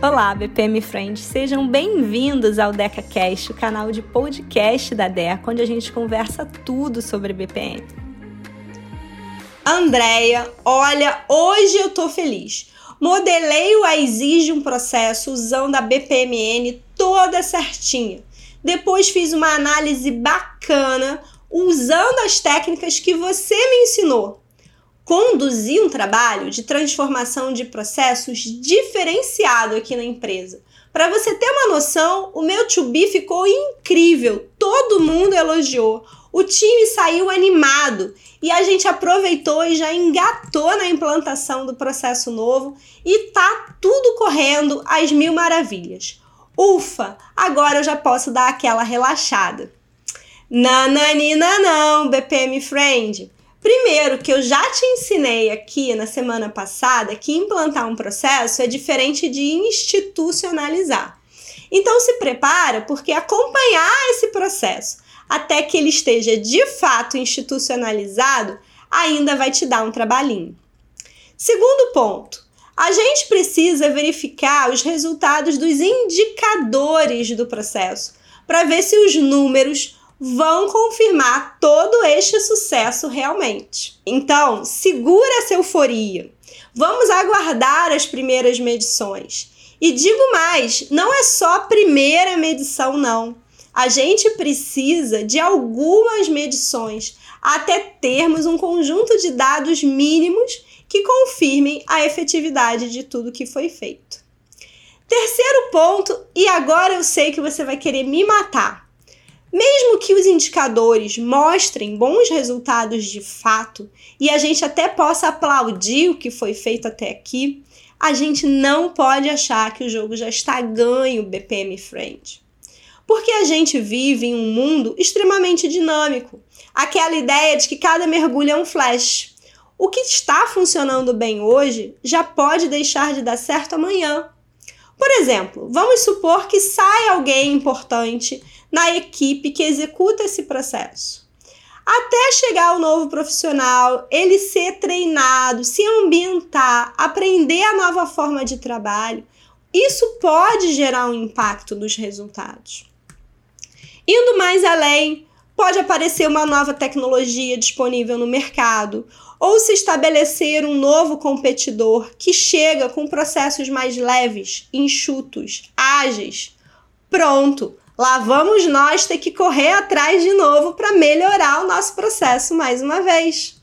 Olá, BPM Friends, sejam bem-vindos ao DecaCast, o canal de podcast da Deca, onde a gente conversa tudo sobre BPM. Andréia, olha, hoje eu tô feliz. Modelei o Exige um processo usando a BPMN toda certinha. Depois fiz uma análise bacana usando as técnicas que você me ensinou conduzir um trabalho de transformação de processos diferenciado aqui na empresa. Para você ter uma noção, o meu to be ficou incrível, todo mundo elogiou. O time saiu animado e a gente aproveitou e já engatou na implantação do processo novo e tá tudo correndo às mil maravilhas. Ufa, agora eu já posso dar aquela relaxada. Nananina não, BPM Friend. Primeiro, que eu já te ensinei aqui na semana passada que implantar um processo é diferente de institucionalizar. Então se prepara porque acompanhar esse processo até que ele esteja de fato institucionalizado ainda vai te dar um trabalhinho. Segundo ponto, a gente precisa verificar os resultados dos indicadores do processo para ver se os números vão confirmar todo este sucesso realmente. Então, segura essa euforia. Vamos aguardar as primeiras medições. E digo mais, não é só a primeira medição não. A gente precisa de algumas medições até termos um conjunto de dados mínimos que confirmem a efetividade de tudo que foi feito. Terceiro ponto, e agora eu sei que você vai querer me matar. Mesmo que os indicadores mostrem bons resultados de fato e a gente até possa aplaudir o que foi feito até aqui, a gente não pode achar que o jogo já está ganho BPM Friend. Porque a gente vive em um mundo extremamente dinâmico. Aquela ideia de que cada mergulho é um flash. O que está funcionando bem hoje já pode deixar de dar certo amanhã. Por exemplo, vamos supor que sai alguém importante na equipe que executa esse processo. Até chegar o novo profissional, ele ser treinado, se ambientar, aprender a nova forma de trabalho, isso pode gerar um impacto nos resultados. Indo mais além, pode aparecer uma nova tecnologia disponível no mercado, ou se estabelecer um novo competidor que chega com processos mais leves, enxutos, ágeis. Pronto, lá vamos nós ter que correr atrás de novo para melhorar o nosso processo mais uma vez.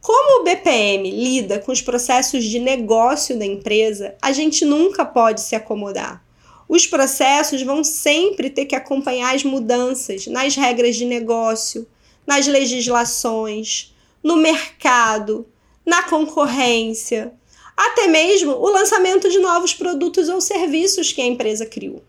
Como o BPM lida com os processos de negócio da empresa, a gente nunca pode se acomodar. Os processos vão sempre ter que acompanhar as mudanças nas regras de negócio, nas legislações, no mercado, na concorrência, até mesmo o lançamento de novos produtos ou serviços que a empresa criou.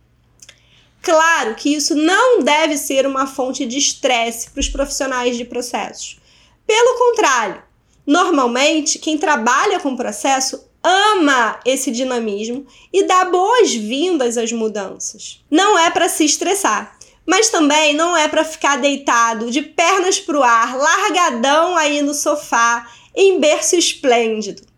Claro que isso não deve ser uma fonte de estresse para os profissionais de processos. Pelo contrário, normalmente quem trabalha com processo ama esse dinamismo e dá boas-vindas às mudanças. Não é para se estressar, mas também não é para ficar deitado de pernas para o ar, largadão aí no sofá, em berço esplêndido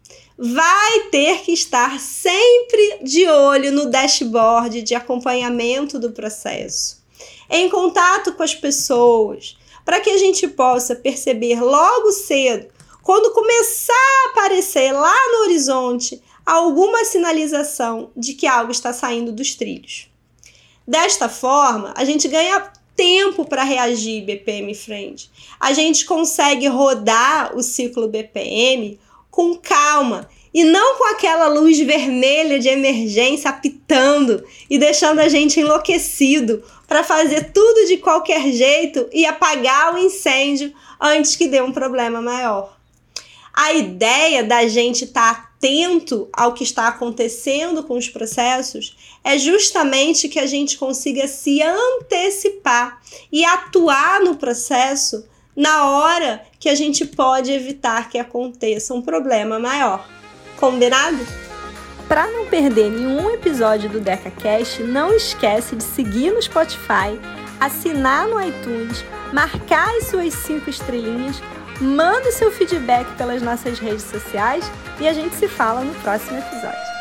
vai ter que estar sempre de olho no dashboard de acompanhamento do processo, em contato com as pessoas, para que a gente possa perceber logo cedo, quando começar a aparecer lá no horizonte alguma sinalização de que algo está saindo dos trilhos. Desta forma, a gente ganha tempo para reagir BPM frente. A gente consegue rodar o ciclo BPM com calma e não com aquela luz vermelha de emergência apitando e deixando a gente enlouquecido para fazer tudo de qualquer jeito e apagar o incêndio antes que dê um problema maior. A ideia da gente estar tá atento ao que está acontecendo com os processos é justamente que a gente consiga se antecipar e atuar no processo na hora que a gente pode evitar que aconteça um problema maior. Combinado? Para não perder nenhum episódio do DecaCast, não esquece de seguir no Spotify, assinar no iTunes, marcar as suas cinco estrelinhas, manda seu feedback pelas nossas redes sociais e a gente se fala no próximo episódio.